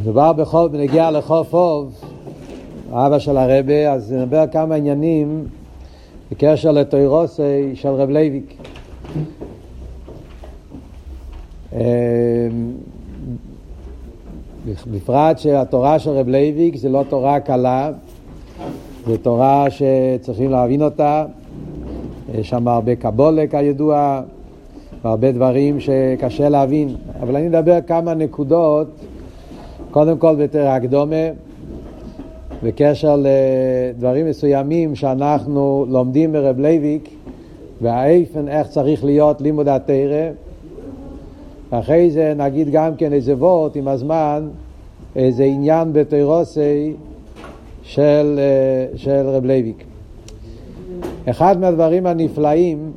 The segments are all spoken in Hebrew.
מדובר בכ"ף, בנגיעה לכ"ף אב, אבא של הרבי, אז נדבר כמה עניינים בקשר לתורתו של רב לייביק. אמ, בפרט שהתורה של רב לייביק זה לא תורה קלה, זו תורה שצריכים להבין אותה, יש שם הרבה קבלה כידוע, והרבה דברים שקשה להבין, אבל אני אדבר כמה נקודות קודם כל בתור הקדמה, בקשר לדברים מסוימים שאנחנו לומדים ברב לייביק, והאופן איך צריך להיות לימוד התורה, ואחרי זה נגיד גם כן איזה וורט עם הזמן, איזה עניין בתורתו של, של רב לייביק. אחד מהדברים הנפלאים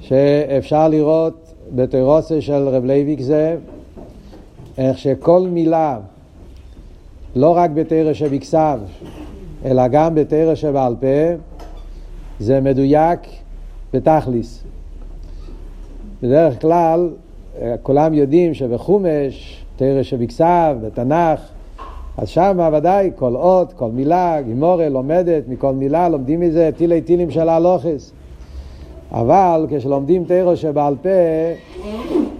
שאפשר לראות בתורתו של רב לייביק זה איך שכל מילה, לא רק בתורה שבכתב, אלא גם בתורה שבעל פה, זה מדויק בתכלית. בדרך כלל, כולם יודעים שבחומש, תורה שבכתב, בתנ"ך, אז שם ודאי כל אות, כל מילה, גימורה לומדת, מכל מילה לומדים מזה טילי טילים של הלוכס. אבל כשלומדים תרא שבעל פה,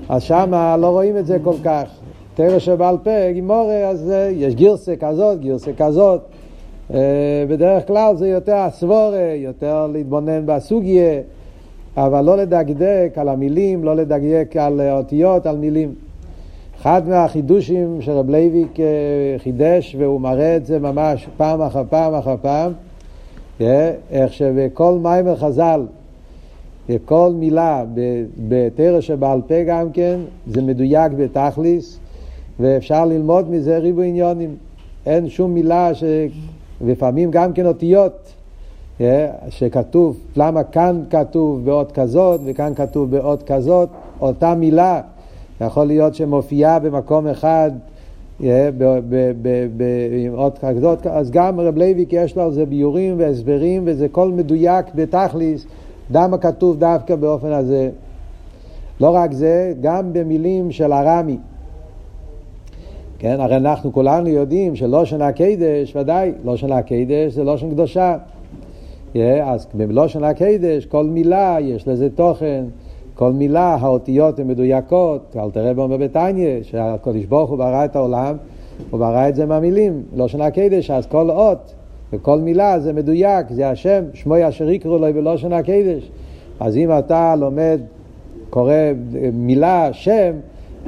אז שם לא רואים את זה כל כך. תרא שבעל פה, גימורה, אז אה, יש גירסה כזאת, גירסה כזאת. אה, בדרך כלל זה יותר הסבורה, יותר להתבונן בסוגיה, אבל לא לדקדק על המילים, לא לדקדק על אותיות, על מילים. אחד מהחידושים שרב לייביק אה, חידש, והוא מראה את זה ממש פעם אחר פעם אחר פעם, איך שבכל מאמר חז"ל, כל מילה בתורה שבעל פה גם כן, זה מדויק בתכלית, ואפשר ללמוד מזה ריבוי עניינים. אין שום מילה ש... לפעמים גם כן אותיות, אה, שכתוב, למה כאן כתוב באות כזאת וכאן כתוב באות כזאת, אותה מילה, יכול להיות שמופיעה במקום אחד אה, עם אות כזאת, אז גם רב לייביק יש לו על זה ביאורים והסברים וזה כל מדויק בתכלית, למה כתוב דווקא באופן הזה. לא רק זה, גם במילים של ארמי. כן, הרי אנחנו כולנו יודעים שלשון הקודש, ודאי, לשון הקודש זה לשון קדושה. Yeah, אז בלושן הקדש, כל מילה יש לזה תוכן, כל מילה, האותיות הן מדויקות, אל תראה בו בביתניה, שהקדוש ברוך הוא ברא את העולם, הוא ברא את זה מהמילים, לושן הקדש, אז כל אות וכל מילה זה מדויק, זה השם, שמוי אשר יקראו לו בלושן הקדש. אז אם אתה לומד, קורא מילה, שם,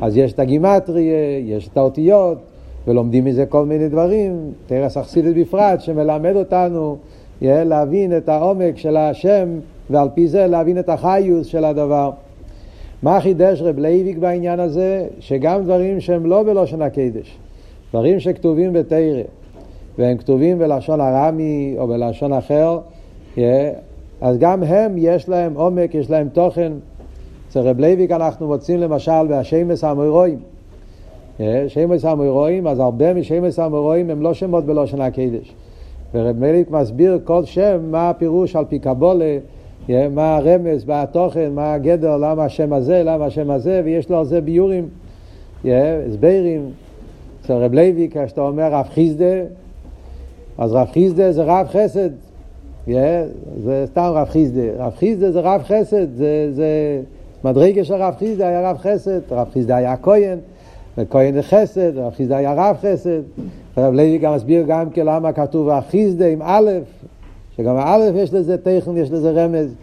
אז יש את הגימטריה, יש את האותיות, ולומדים מזה כל מיני דברים, תרס אכסידית בפרט, שמלמד אותנו להבין את העומק של השם, ועל פי זה להבין את החיות של הדבר. מה חידש רב לייביק בעניין הזה? שגם דברים שהם לא בלשון הקודש, דברים שכתובים בתורה, והם כתובים בלשון ארמי או בלשון אחר, אז גם הם יש להם עומק, יש להם תוכן. אצל רב לייביק אנחנו מוצאים למשל בשמות האמוראים. אה, שמות האמוראים, אז הרבה משמות האמוראים הם לא שמות בלשון הקודש. ורב לייביק מסביר כל שם מה הפירוש על פי קבלה, אה, מה הרמז, מה התוכן, מה הגדר, למה השם הזה, למה השם הזה, ויש לו על זה ביאורים, אה, הסברים. אצל רב לייביק, כשאתה אומר רב חסדא, אז רב חסדא זה רב חסד. זה סתם רב חסדא. רב חסדא זה רב חסד, זה, זה מדרגה של רב חסדא היה רב חסד, רב חסדא היה כהן, וכהן זה חסד, רב חסדא היה רב חסד. רב לוי גם מסביר גם כן למה כתוב החיסדה עם א', שגם האלף יש לזה טכן, יש לזה רמז.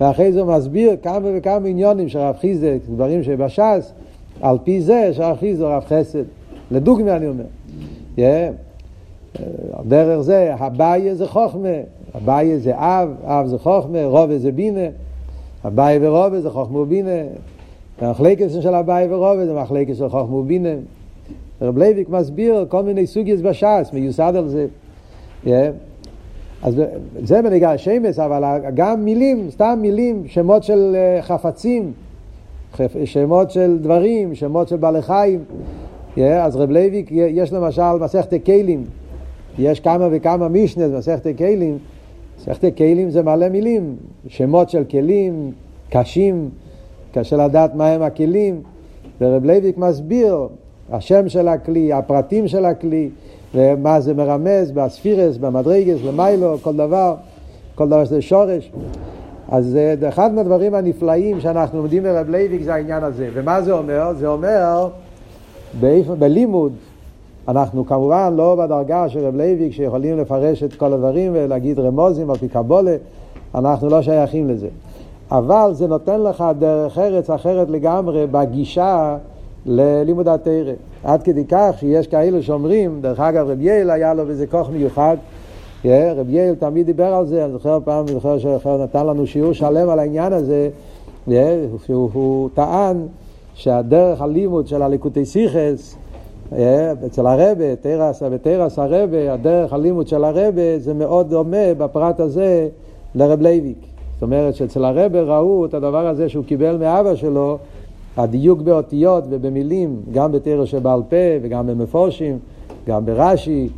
ואחרי זה הוא מסביר כמה וכמה עניונים של רב חיסדה, דברים שבש"ס, על פי זה שרב חיסדה הוא רב חסד. לדוגמה אני אומר. Yeah. דרך זה, הבעיה זה חוכמה, הבעיה זה אב, אב זה חוכמה, רובה זה בינה. אביי ורובה זה חוכמה ובינה. המחלקת של אביי ורובה זה מחלקת של חוכמה ובינה. רב לייביק מסביר כל מיני סוגיות בש"ס, מיוסד על זה. Yeah. אז זה בנוגע השמות, אבל גם מילים, סתם מילים, שמות של אה, חפצים, שמות של דברים, שמות של בעלי חיים. Yeah, אז רב לייביק, יש למשל מסכת כלים, יש כמה וכמה משנה במסכת כלים, מסכת כלים זה מלא מילים, שמות של כלים, קשים, קשה לדעת מהם הכלים, ורב לייביק מסביר השם של הכלי, הפרטים של הכלי, ומה זה מרמז בספירות, במדרגות, במעלה, כל דבר, כל דבר שזה שורש. אז זה אחד מהדברים הנפלאים שאנחנו לומדים ברב לייביק זה העניין הזה. ומה זה אומר? זה אומר בלימוד, אנחנו כמובן לא בדרגה של רב לייביק שיכולים לפרש את כל הדברים ולהגיד רמזים על פי קבלה, אנחנו לא שייכים לזה. אבל זה נותן לך דרך ארץ אחרת לגמרי בגישה ללימוד התרא. עד כדי כך שיש כאלה שאומרים, דרך אגב רב יעל היה לו בזה כוח מיוחד, רב יעל תמיד דיבר על זה, אני זוכר פעם, אני זוכר שהוא נתן לנו שיעור שלם על העניין הזה, שהוא הוא טען שהדרך הלימוד של הליקוטי סיכס, אצל הרבה, תרס, בתרס הרבה, הדרך הלימוד של הרבה זה מאוד דומה בפרט הזה לרב לייביק. זאת אומרת שאצל הרבי ראו את הדבר הזה שהוא קיבל מאבא שלו, הדיוק באותיות ובמילים, גם בתורה שבעל פה וגם במפרשים, גם ברש"י.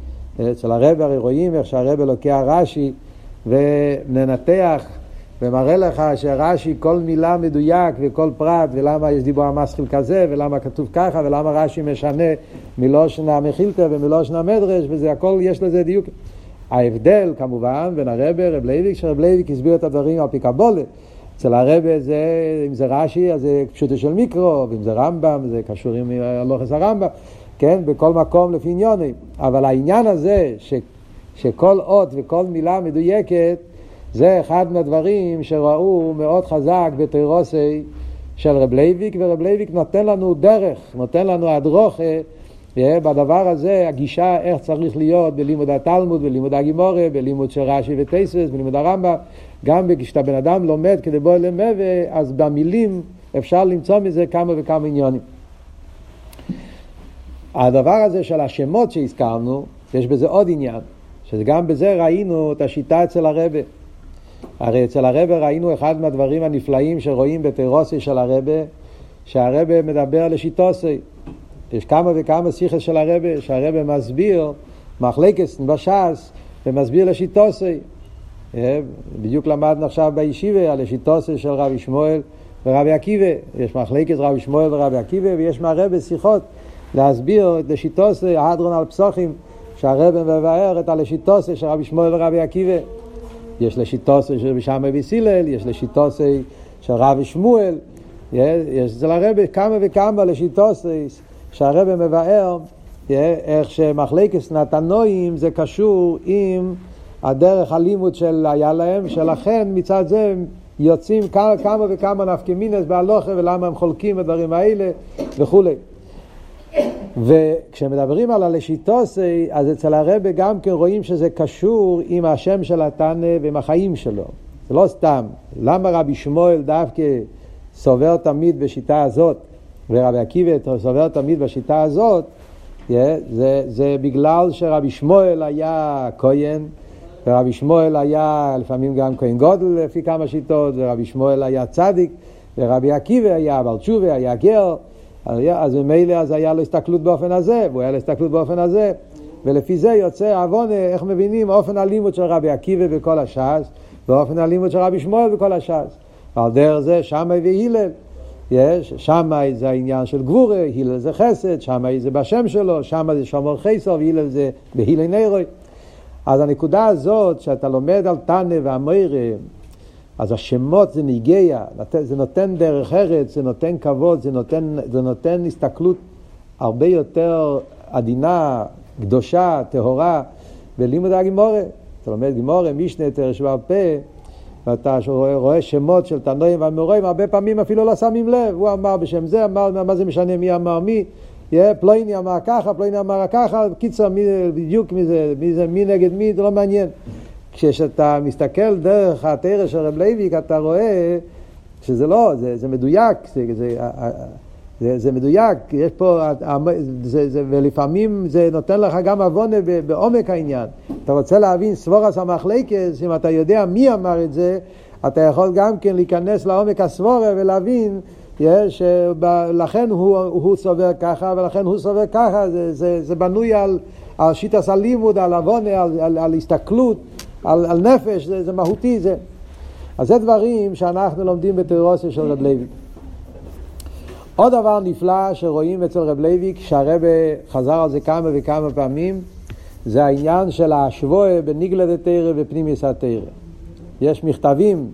אצל הרבי הרי רואים איך שהרבי לוקח רש"י ומנתח ומראה לך שרש"י כל מילה מדויק וכל פרט ולמה יש דיבור המתחיל כזה ולמה כתוב ככה ולמה רש"י משנה מלשון המכילתא ומלשון המדרש וזה הכל יש לזה דיוק. ההבדל כמובן בין הרבי, רב לייביק, שרב לייביק הסביר את הדברים על פי קבלה. אצל הרבי זה, אם זה רש"י, אז זה פשוטו של מקרא, ואם זה רמב"ם, זה קשור עם הלכות הרמב"ם, כן, בכל מקום לפי עניינים. אבל העניין הזה, ש, שכל אות וכל מילה מדויקת, זה אחד מהדברים שראו מאוד חזק בתורתו של רב לייביק, ורב לייביק נותן לנו דרך, נותן לנו הדרכה בדבר הזה, הגישה איך צריך להיות בלימוד התלמוד, בלימוד הגימורה, בלימוד של רש"י וטייסס, בלימוד הרמב"ם, גם כשאתה בן אדם לומד כדי בוא למבה, אז במילים אפשר למצוא מזה כמה וכמה עניונים. הדבר הזה של השמות שהזכרנו, יש בזה עוד עניין, שגם בזה ראינו את השיטה אצל הרבה. הרי אצל הרבה ראינו אחד מהדברים הנפלאים שרואים בתירוסי של הרבה, שהרבה מדבר לשיטוסי. יש כמה וכמה שיחס של הרבה, שהרבה מסביר מחלקת בש"ס ומסביר לשיטוסי. אה, בדיוק למדנו עכשיו בישיבה על השיטוסי של רבי שמואל ורבי עקיבא. יש מחלקת רבי שמואל ורבי עקיבא ויש מהרבה שיחות להסביר את השיטוסי, ההדרון על פסוחים, שהרבה מבאר את הלשיטוסי של רבי שמואל ורבי עקיבא. יש לשיטוסי של רבי שמאי וסילל, יש לשיטוסי של רבי שמואל, יש אצל הרבה כמה וכמה לשיטוסי שהרבא מבאר איך שמחלקת נתנואים זה קשור עם הדרך הלימוד של היה להם, שלכן מצד זה יוצאים כמה, כמה וכמה נפקמינס בהלוכה ולמה הם חולקים בדברים האלה וכולי. וכשמדברים על הלשיטוסי, אז אצל הרבה גם כן רואים שזה קשור עם השם של התנא ועם החיים שלו. זה לא סתם. למה רבי שמואל דווקא סובר תמיד בשיטה הזאת? ורבי עקיבא סובר תמיד בשיטה הזאת, yeah, זה, זה בגלל שרבי שמואל היה כהן, ורבי שמואל היה לפעמים גם כהן גודל לפי כמה שיטות, ורבי שמואל היה צדיק, ורבי עקיבא היה בעל תשובה, היה גר, אז ממילא אז היה לו הסתכלות באופן הזה, והוא היה לו הסתכלות באופן הזה, ולפי זה יוצא עוון, איך מבינים אופן הלימוד של רבי עקיבא בכל הש"ס, ואופן הלימוד של רבי שמואל בכל הש"ס. ועל דרך זה שמאי והילל. יש, שמאי זה העניין של גבורה, הלל זה חסד, שמאי זה בשם שלו, שמאי זה שומר חסר, והלל זה בהילי נרוי. אז הנקודה הזאת, שאתה לומד על תנא והמוירה, אז השמות זה ניגיה, זה נותן דרך ארץ, זה נותן כבוד, זה נותן, זה נותן הסתכלות הרבה יותר עדינה, קדושה, טהורה, בלימוד הגמרא. אתה לומד גמרא, משנה, תורה שבעל פה, ואתה רואה, רואה שמות של תנאים ואמוראים, הרבה פעמים אפילו לא שמים לב, הוא אמר בשם זה, אמר, מה זה משנה מי אמר מי, yeah, פלוני אמר ככה, פלוני אמר ככה, קיצר, מי, בדיוק מי זה, מי זה, מי נגד מי, זה לא מעניין. כשאתה מסתכל דרך התורה של רב לייביק, אתה רואה שזה לא, זה, זה מדויק, זה, זה, זה, זה מדויק, יש פה, זה, זה, ולפעמים זה נותן לך גם עוונה בעומק העניין. אתה רוצה להבין סבורס המחלקס, אם אתה יודע מי אמר את זה, אתה יכול גם כן להיכנס לעומק הסבורה ולהבין יש, לכן הוא, הוא סובר ככה ולכן הוא סובר ככה, זה, זה, זה בנוי על, על שיטס הלימוד, על עוונה, על, על, על הסתכלות, על, על נפש, זה, זה מהותי זה. אז זה דברים שאנחנו לומדים בתיאורוסיה של רב לוי. עוד דבר נפלא שרואים אצל רב לוי, כשהרבה חזר על זה כמה וכמה פעמים, זה העניין של השבועה בניגלה דתרא ופנימיוס התרא. יש מכתבים,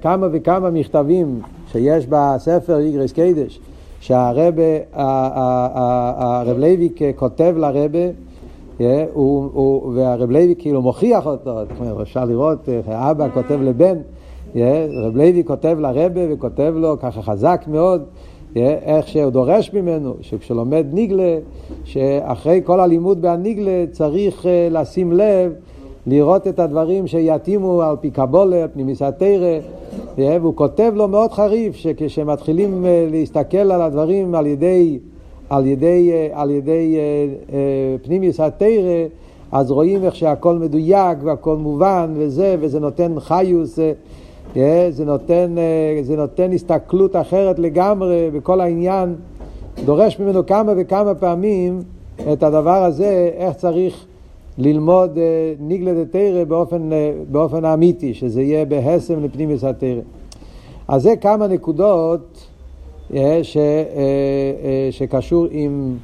כמה וכמה מכתבים שיש בספר איגרס קדש, שהרבה, הרב לוי כותב לרבה, והרב לוי כאילו מוכיח אותו, אפשר לראות איך אבא כותב לבן, רב לוי כותב לרבה וכותב לו ככה חזק מאוד, איך שהוא דורש ממנו, שכשלומד ניגלה, שאחרי כל הלימוד בהניגלה צריך אה, לשים לב, לראות את הדברים שיתאימו על פי קבולה, פנימיס התרא, והוא כותב לו מאוד חריף, שכשמתחילים אה, להסתכל על הדברים על ידי, על ידי, אה, על ידי פנימיס התרא, אז רואים איך שהכל מדויק והכל מובן וזה, וזה נותן חיוס. זה נותן, אה, זה נותן הסתכלות אחרת לגמרי בכל העניין, דורש ממנו כמה וכמה פעמים את הדבר הזה, איך צריך ללמוד אה, ניגלה דתרא באופן, אה, באופן אמיתי, שזה יהיה בהסם לפנימיוס התרא. אז זה כמה נקודות ש, שקשור עם,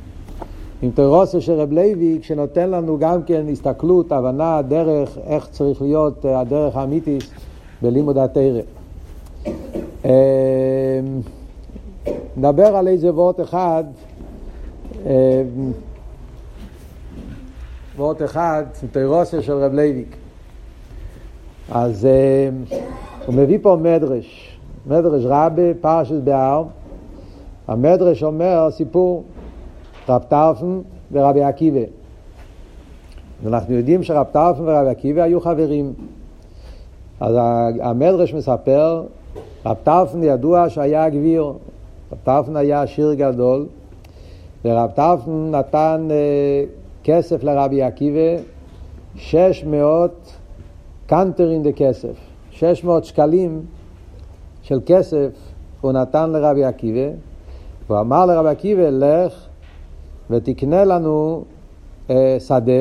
עם תירוסו של רב לוי, שנותן לנו גם כן הסתכלות, הבנה, דרך, איך צריך להיות הדרך האמיתית. בלימוד התורה. אמ, נדבר על איזה וורט אחד, אמ, וורט אחד, תורתו של רב לייביק. אז אמ, הוא מביא פה מדרש, מדרש רבה פרשת בהר. המדרש אומר סיפור, רב טרפון ורבי עקיבא. ואנחנו יודעים שרב טרפון ורבי עקיבא היו חברים. אז המדרש מספר, רב טרפון ידוע שהיה גביר, רב טרפון היה עשיר גדול, ורב טרפון נתן אה, כסף לרבי עקיבא, 600 קנטרין דכסף, 600 שקלים של כסף הוא נתן לרבי עקיבא, והוא אמר לרבי עקיבא, לך ותקנה לנו אה, שדה,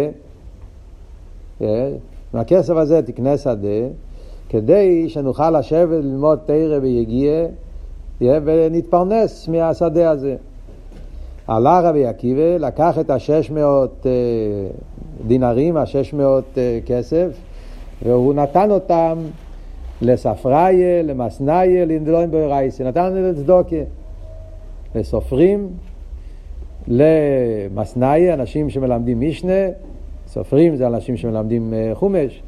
אה, מהכסף הזה תקנה שדה, כדי שנוכל לשבת ללמוד תרא ויגיע ונתפרנס מהשדה הזה. עלה רבי עקיבא, לקח את השש מאות אה, דינרים, השש מאות אה, כסף, והוא נתן אותם לספריה, למסניה, לנדלוין בוירייסי, נתן לצדוקה, לסופרים, למסניה, אנשים שמלמדים משנה, סופרים זה אנשים שמלמדים אה, חומש,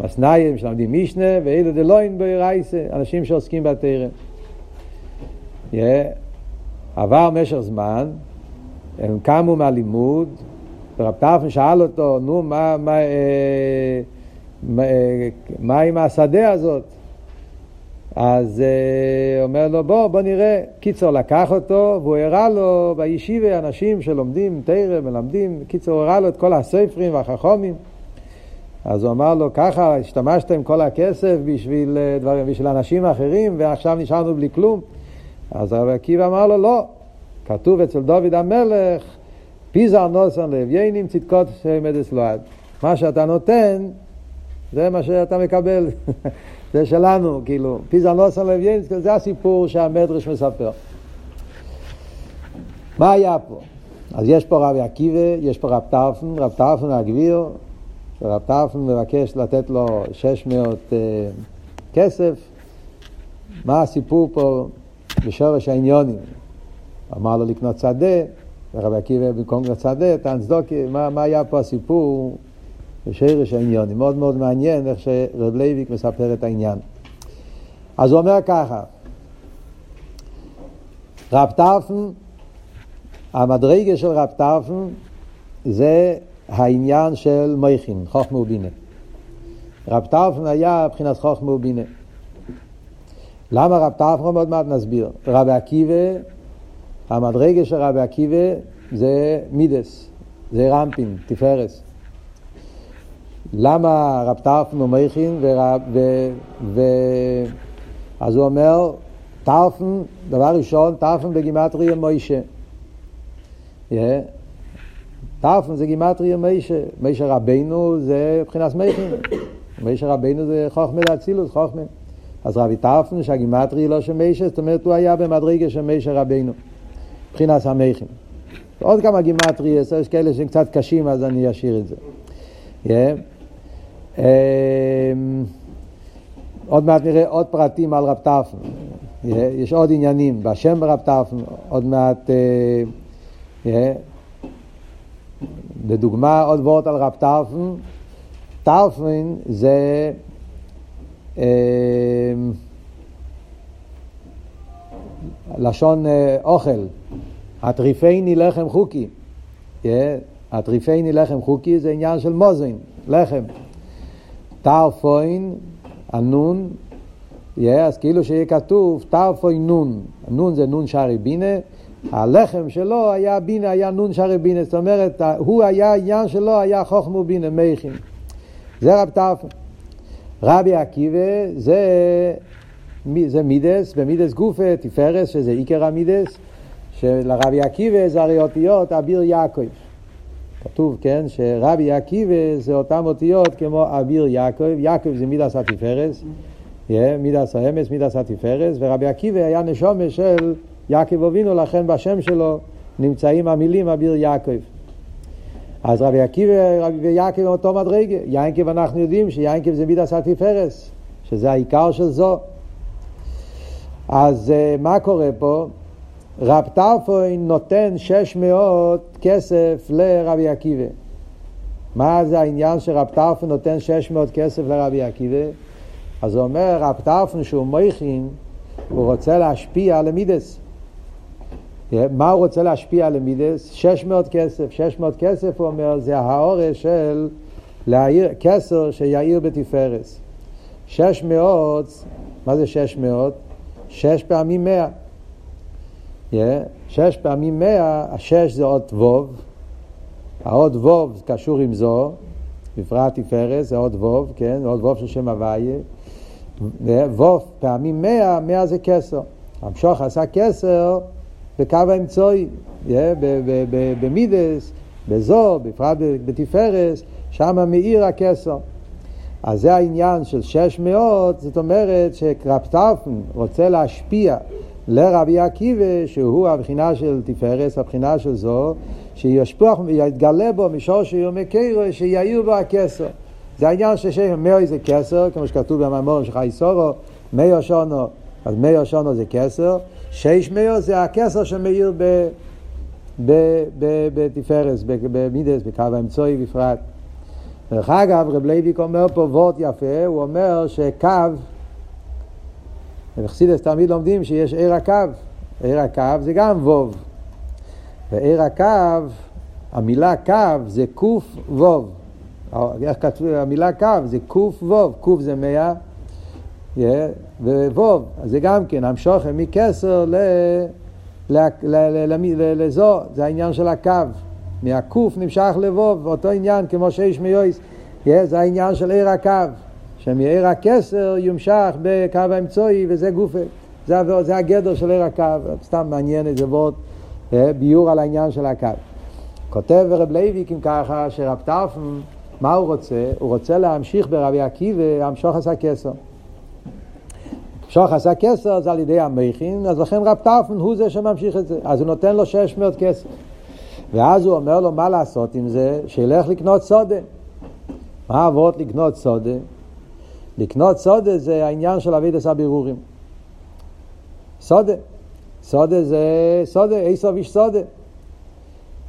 מסנאים שלמדים משנה, ואילו דלוין ברייסה, אנשים שעוסקים בתרם. Yeah. עבר משך זמן, הם קמו מהלימוד, ורב טרפן שאל אותו, נו, מה, מה, אה, מה, אה, מה עם השדה הזאת? אז אה, אומר לו, בוא, בוא נראה. קיצור, לקח אותו, והוא הראה לו בישיבה אנשים שלומדים תרם, מלמדים, קיצור, הראה לו את כל הספרים והחכומים. אז הוא אמר לו, ככה השתמשת עם כל הכסף בשביל, אה, דברים, בשביל אנשים אחרים, ועכשיו נשארנו בלי כלום. אז הרב עקיבא אמר לו, לא, כתוב אצל דוד המלך, פיזר נוסן לאביינים צדקות מדס לועד. מה שאתה נותן, זה מה שאתה מקבל. זה שלנו, כאילו, פיזר נוסן לאביינים, זה הסיפור שהמדרש מספר. מה היה פה? אז יש פה רבי עקיבא, יש פה רב טרפן, רב טרפן הגביר, שרב טרפן מבקש לתת לו 600 uh, אה, כסף. מה הסיפור פה בשורש העניונים? אמר לו לקנות שדה, ורב עקיבא במקום לקנות שדה, טען צדוקי, מה, מה היה פה הסיפור בשורש העניינים? מאוד מאוד מעניין איך שרב לייביק מספר את העניין. אז הוא אומר ככה, רב טרפון, המדרגה של רב טרפון זה העניין של מוחין, חוכמה ובינה. רב טרפון היה מבחינת חוכמה ובינה. למה רב טרפון? עוד מעט נסביר. רבי עקיבא, המדרגה של רבי עקיבא זה מידס, זה רמפין, תפארס. למה רב טרפן הוא מייכין? ורב, ו, ו, אז הוא אומר, טרפן, דבר ראשון, טרפן בגימטריה מוישה. Yeah. טרפן זה גימטריה מישה, מישה רבינו זה מבחינת מייכין, מישה רבינו זה חוכמה לאצילוס, חוכמה. אז רבי טרפון שהגימטרי לא של מישה, זאת אומרת הוא היה במדרגה של מישה רבינו, מבחינת המכים. עוד כמה גימטרי, יש כאלה שהם קצת קשים אז אני אשאיר את זה. Yeah. Um, עוד מעט נראה עוד פרטים על רב טרפון. יש עוד עניינים בשם רב טרפון, עוד מעט, yeah. לדוגמה עוד וורט על רב טרפון, טרפון זה uh, לשון uh, אוכל, הטריפני לחם חוקי. הטריפני לחם חוקי זה עניין של מוזין, לחם. טרפון, הנון, yeah, אז כאילו שיהיה כתוב טרפון נון, נון זה נון שערי בינה, הלחם שלו היה בינה, היה נון שערי בינה, זאת אומרת, הוא היה, העניין שלו היה חוכמה בינה, מוחין. זה רב טרפון. רבי עקיבא זה, זה מידס, במידס גופה, תפארס, שזה עיקר המידס, שלרבי עקיבא זה הרי אותיות אביר יעקב. כתוב, כן, שרבי עקיבא זה אותם אותיות כמו אביר יעקב, יעקב זה מידס התפארס, מידס האמס, מידס התפארס, ורבי עקיבא היה נשומה של יעקב אבינו, לכן בשם שלו נמצאים המילים אביר יעקב. אז רבי עקיבא ויעקב הם אותו מדרגה, יעקב אנחנו יודעים שיעקב זה מידס התפארס, שזה העיקר של זו. אז אה, מה קורה פה? רב טרפוין נותן 600 כסף לרבי עקיבא. מה זה העניין שרב טרפון נותן 600 כסף לרבי עקיבא? אז הוא אומר, רב טרפון שהוא מויכין, הוא רוצה להשפיע על המידס. מה הוא רוצה להשפיע על המידס? 600 כסף. 600 כסף, הוא אומר, זה האורש של להעיר, כסר שיאיר בתפארס. 600, מה זה 600? 6 פעמים 100. שש פעמים מאה, השש זה עוד ווב, העוד ווב קשור עם זו, בפרט תפארת זה עוד ווב, כן, עוד ווב של שם הוויה, ווב פעמים מאה, מאה זה כסר. המשוך עשה כסר בקו האמצעי, במידס, בזו, בפרט בתפארת, שם מאיר הכסר. אז זה העניין של שש מאות, זאת אומרת שקרפטרפן רוצה להשפיע לרבי עקיבא, שהוא הבחינה של תפארס, הבחינה של זו, שישפוח, יתגלה בו משור שיומי קרו, שיעיר בו הכסר. זה העניין ששם מאוי זה כסר, כמו שכתוב במאמורים של חי סורו, מאו שונו, אז מאו שונו זה כסר, שש מאות זה הכתר שמאיר בתפארת, במידות, בקו האמצעי בפרט. דרך אגב, רב לייביק אומר פה וורט יפה, הוא אומר שקו ובחסידות תמיד לומדים שיש אור הקו. אור הקו זה גם וו. ואור הקו, המילה קו זה קוף וו. איך כתוב, המילה קו זה קוף וו. קוף זה מאה, yeah, וווב, זה גם כן, המשוכם מכסר ל... לזו, זה העניין של הקו. מהקוף נמשך לבוב, אותו עניין כמו שיש מיועס, זה העניין של עיר הקו. שמעיר הכסר יומשך בקו האמצעי וזה גופה. זה, זה הגדר של עיר הקו, סתם מעניין איזה וורט, אה, ביור על העניין של הקו. כותב רב לייביק אם ככה, שרב טרפן, מה הוא רוצה? הוא רוצה להמשיך ברבי עקיבא, המשוך עשה כסר. המשוך עשה כסר זה על ידי המכין, אז לכן רב טרפן הוא זה שממשיך את זה. אז הוא נותן לו 600 כסר. ואז הוא אומר לו מה לעשות עם זה? שילך לקנות סודה. מה עבוד לקנות סודה? לקנות סודה זה העניין של אבידס הבירורים. סודה. סודה זה סודה, איסוב איש סודה.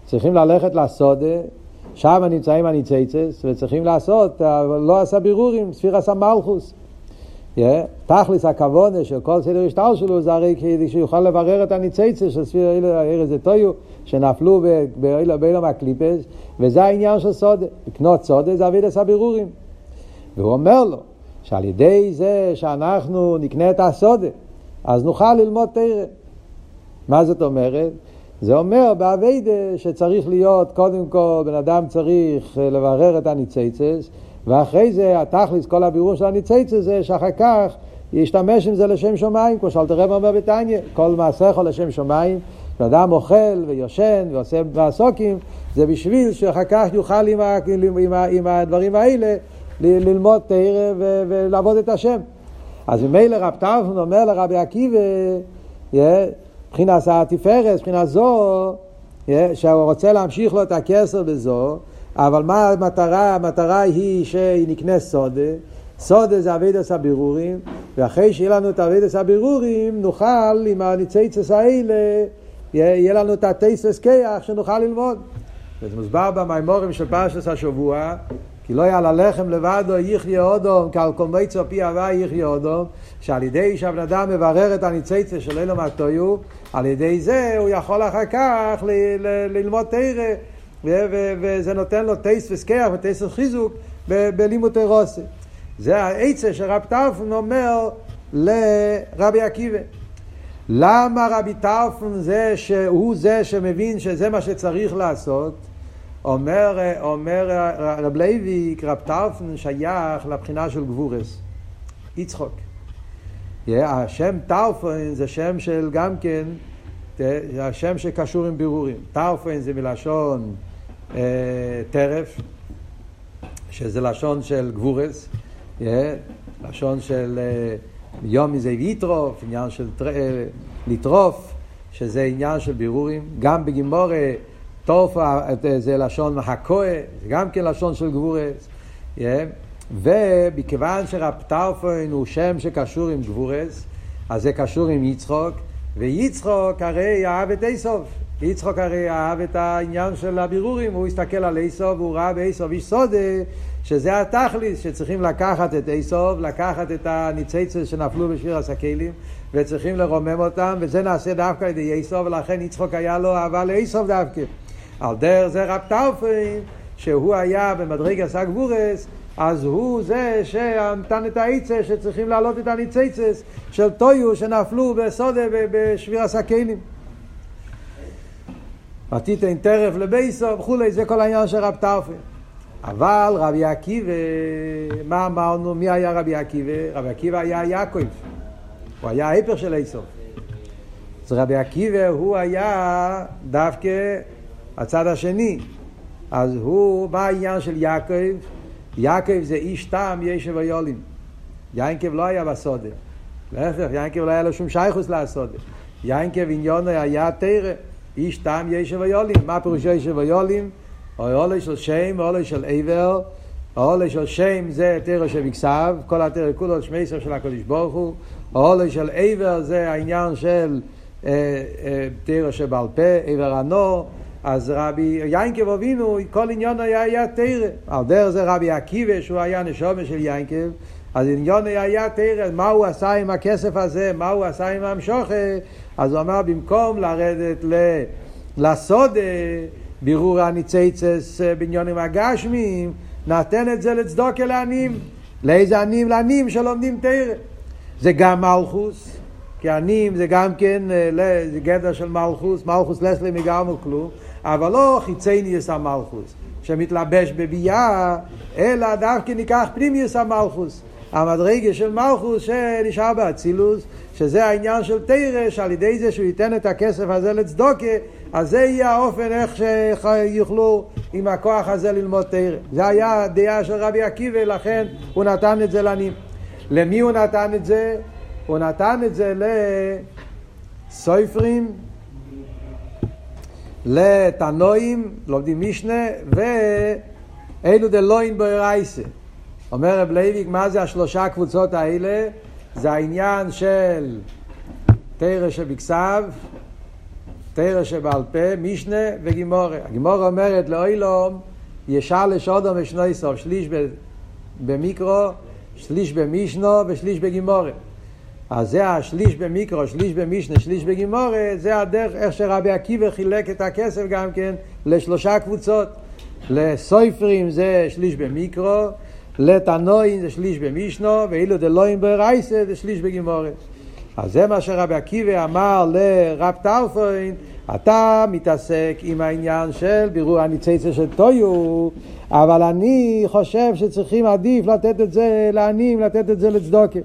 צריכים ללכת לסודה, שם נמצאים הניציצס, וצריכים לעשות, לא עשה בירורים, ספיר עשה מלכוס. Yeah. תכלס הכוונה של כל סדר השטר שלו זה הרי כדי שיוכל לברר את הניציצס של ספיר ארז דתויו שנפלו באילום הקליפס וזה העניין של סודה. לקנות סודה זה אבידס הבירורים. והוא אומר לו, שעל ידי זה שאנחנו נקנה את הסודה, אז נוכל ללמוד תרא. מה זאת אומרת? זה אומר באביידה שצריך להיות, קודם כל, בן אדם צריך אה, לברר את הניציצס, ואחרי זה התכלס, כל הבירור של הניציצס זה שאחר כך ישתמש עם זה לשם שמיים, כמו שאלת רב אומר בתניא, כל מעשיך לשם שמיים, בן אדם אוכל ויושן ועושה מעסוקים, זה בשביל שאחר כך יוכל עם, ה, עם, ה, עם הדברים האלה ללמוד תרא ולעבוד את השם. אז ממילא רב טרפון אומר לרבי עקיבא, מבחינת התפארת, מבחינת זו, שהוא רוצה להמשיך לו את הכסר בזו, אבל מה המטרה? המטרה היא שהיא נקנה סודה. סודה זה אבידס הבירורים, ואחרי שיהיה לנו את אבידס הבירורים, נוכל עם הניציצס האלה, יהיה לנו את הטייסס קיח שנוכל ללמוד. וזה מוסבר במימורים של פרשס השבוע, כי לא יעלה לחם לבדו יחיה אודום, כעל כל מיצו פי הווה יחיה אודום, שעל ידי שהבן אדם מברר את הניציצה של אלו מטויו, על ידי זה הוא יכול אחר כך ללמוד תרא, וזה נותן לו טייס וסקח וטייס וחיזוק בלימוד תרוסי. זה העצה שרב טרפון אומר לרבי עקיבא. למה רבי טרפון זה שהוא זה שמבין שזה מה שצריך לעשות? אומר, אומר רב לוי, רב טרפון שייך לבחינה של גבורס, יצחוק. השם טרפון זה שם של גם כן, זה השם שקשור עם בירורים. טרפון זה מלשון אה, טרף, שזה לשון של גבורס, לשון של אה, יום מזה ויטרוף, עניין של אה, לטרוף, שזה עניין של בירורים. גם בגימורה טורפה זה לשון זה גם כן לשון של גבורס. ומכיוון שרב טרפון הוא שם שקשור עם גבורס, אז זה קשור עם יצחוק, ויצחוק הרי אהב את איסוף. יצחוק הרי אהב את העניין של הבירורים, הוא הסתכל על איסוף, והוא ראה באיסוף איש סודה, שזה התכליס, שצריכים לקחת את איסוף, לקחת את הניציצות שנפלו בשביר הסקלים, וצריכים לרומם אותם, וזה נעשה דווקא על ידי איסוף, ולכן יצחוק היה לו אהבה לאיסוף דווקא. על דרך זה רב טאופן, שהוא היה במדרגס הגבורס, אז הוא זה שנתן את העצה שצריכים להעלות את הניציצס של טויו שנפלו בסודה בשביר הסקלים. ותיתן טרף לבייסו וכולי, זה כל העניין של רב טרפי. אבל רבי עקיבא, מה אמרנו? מי היה רבי עקיבא? רבי עקיבא היה יעקב. הוא היה ההפך של איסוף. אז רבי עקיבא הוא היה דווקא הצד השני. אז הוא, מה העניין של יעקב? יעקב זה איש טעם ישב ויולים. יעקב לא היה בסודה. להפך, יעקב לא היה לו שום שייכוס לעסודה. יעקב עניונו היה תרא. איש טעם ישב ויולים. מה פירוש ישב ויולים? אולי של שם, אולי של עבר, אולי של שם זה תרא שבכסב, כל התרא כולו שמי סוף של הקדוש ברוך הוא, אולי של עבר זה העניין של אה, אה, תרא שבעל פה, עבר הנור, אז רבי יינקב אבינו, כל עניון היה היה תרא. על דרך זה רבי עקיבא, שהוא היה נשומה של יינקב, אז עניון היה תרא, מה הוא עשה עם הכסף הזה, מה הוא עשה עם המשוכה, אז הוא אמר, במקום לרדת ל... לסודה, בירור הניציצס בעניונים הגשמיים, נתן את זה לצדוקה לעניים. לאיזה עניים? לעניים שלומדים תרא. זה גם מלכוס, כי עניים זה גם כן, זה גדר של מלכוס, מלכוס לסלי מגרמו כלום, אבל לא חיצניוס המלכוס, שמתלבש בביאה, אלא דווקא ניקח פנימיוס המלכוס. המדרגה של מלכוס שנשאר באצילוס, שזה העניין של תרא, שעל ידי זה שהוא ייתן את הכסף הזה לצדוקה, אז זה יהיה האופן איך שיוכלו עם הכוח הזה ללמוד תרא. זה היה הדעה של רבי עקיבא, לכן הוא נתן את זה לעניים. למי הוא נתן את זה? הוא נתן את זה לסופרים, לתנועים, לומדים משנה, ואלו דלוין בארייסה. אומר רב לייביק, מה זה השלושה קבוצות האלה? זה העניין של תורה שבכתב, תורה שבעל פה, משנה וגמרא. הגמרא אומרת לעולם, ישלש אדם שנותיו, שליש במקרא, שליש במשנה ושליש בגמרא. אז זה השליש במקרא, שליש במשנה, שליש בגמרא, זה הדרך איך שרבי עקיבא חילק את הכסף גם כן לשלושה קבוצות. לסויפרים זה שליש במיקרו, לתנועים זה שליש במשנו, ואילו דלואים ברייסה זה שליש בגימורה. אז זה מה שרבי עקיבא אמר לרב טרפוין, אתה מתעסק עם העניין של בירור הניציצה של טויו, אבל אני חושב שצריכים עדיף לתת את זה לעניים, לתת את זה לצדוקה.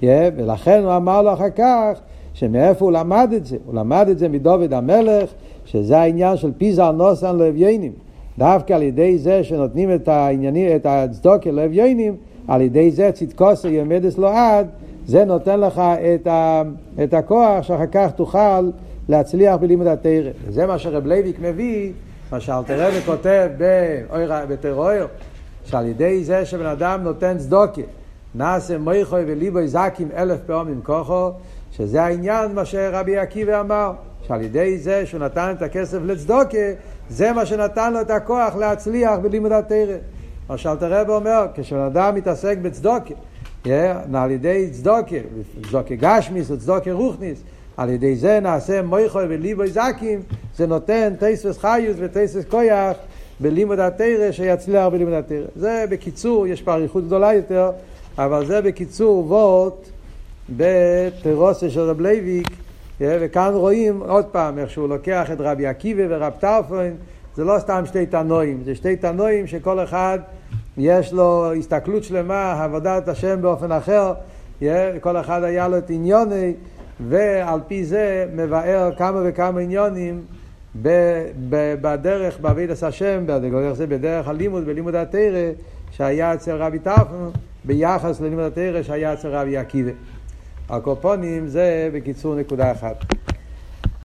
Yeah, ולכן הוא אמר לו אחר כך, שמאיפה הוא למד את זה? הוא למד את זה מדוד המלך, שזה העניין של פיזר נתן לאביונים. דווקא על ידי זה שנותנים את העניינים, את הצדקה לאביונים, על ידי זה צדקתו עומדת לעד, זה נותן לך את, ה, את הכוח שאחר כך תוכל להצליח בלימוד התורה. זה מה שרב לייביק מביא, מה שאלטער רבי כותב בטרור, שעל ידי זה שבן אדם נותן צדקה, נעשה מויכוי וליבוי זקים אלף פעמים כוחו, שזה העניין מה שרבי עקיבא אמר, שעל ידי זה שהוא נתן את הכסף לצדוקה, זה מה שנתן לו את הכוח להצליח בלימוד התרא. מה שאלתר רבי אומר, כשבן אדם מתעסק בצדוקה, על ידי צדוקה, צדוקה גשמיס וצדוקה רוחניס, על ידי זה נעשה מויכוי וליבוי זקים, זה נותן טייסס חיוס וטייסס כויח בלימוד התורה שיצליח בלימוד התורה. זה בקיצור, יש פה אריכות גדולה יותר, אבל זה בקיצור וורט בתורתו של רב לייביק, וכאן רואים עוד פעם איך שהוא לוקח את רבי עקיבא ורב טרפון, זה לא סתם שתי תנאים, זה שתי תנאים שכל אחד יש לו הסתכלות שלמה, עבודת השם באופן אחר, כל אחד היה לו את עניינו, ועל פי זה מבאר כמה וכמה עניינים בדרך, בעבידת השם, בדרך הלימוד, בלימוד התרא, שהיה אצל רבי טרפון, ביחס ללימוד התרא שהיה אצל רבי עקיבא. הקופונים זה בקיצור נקודה אחת.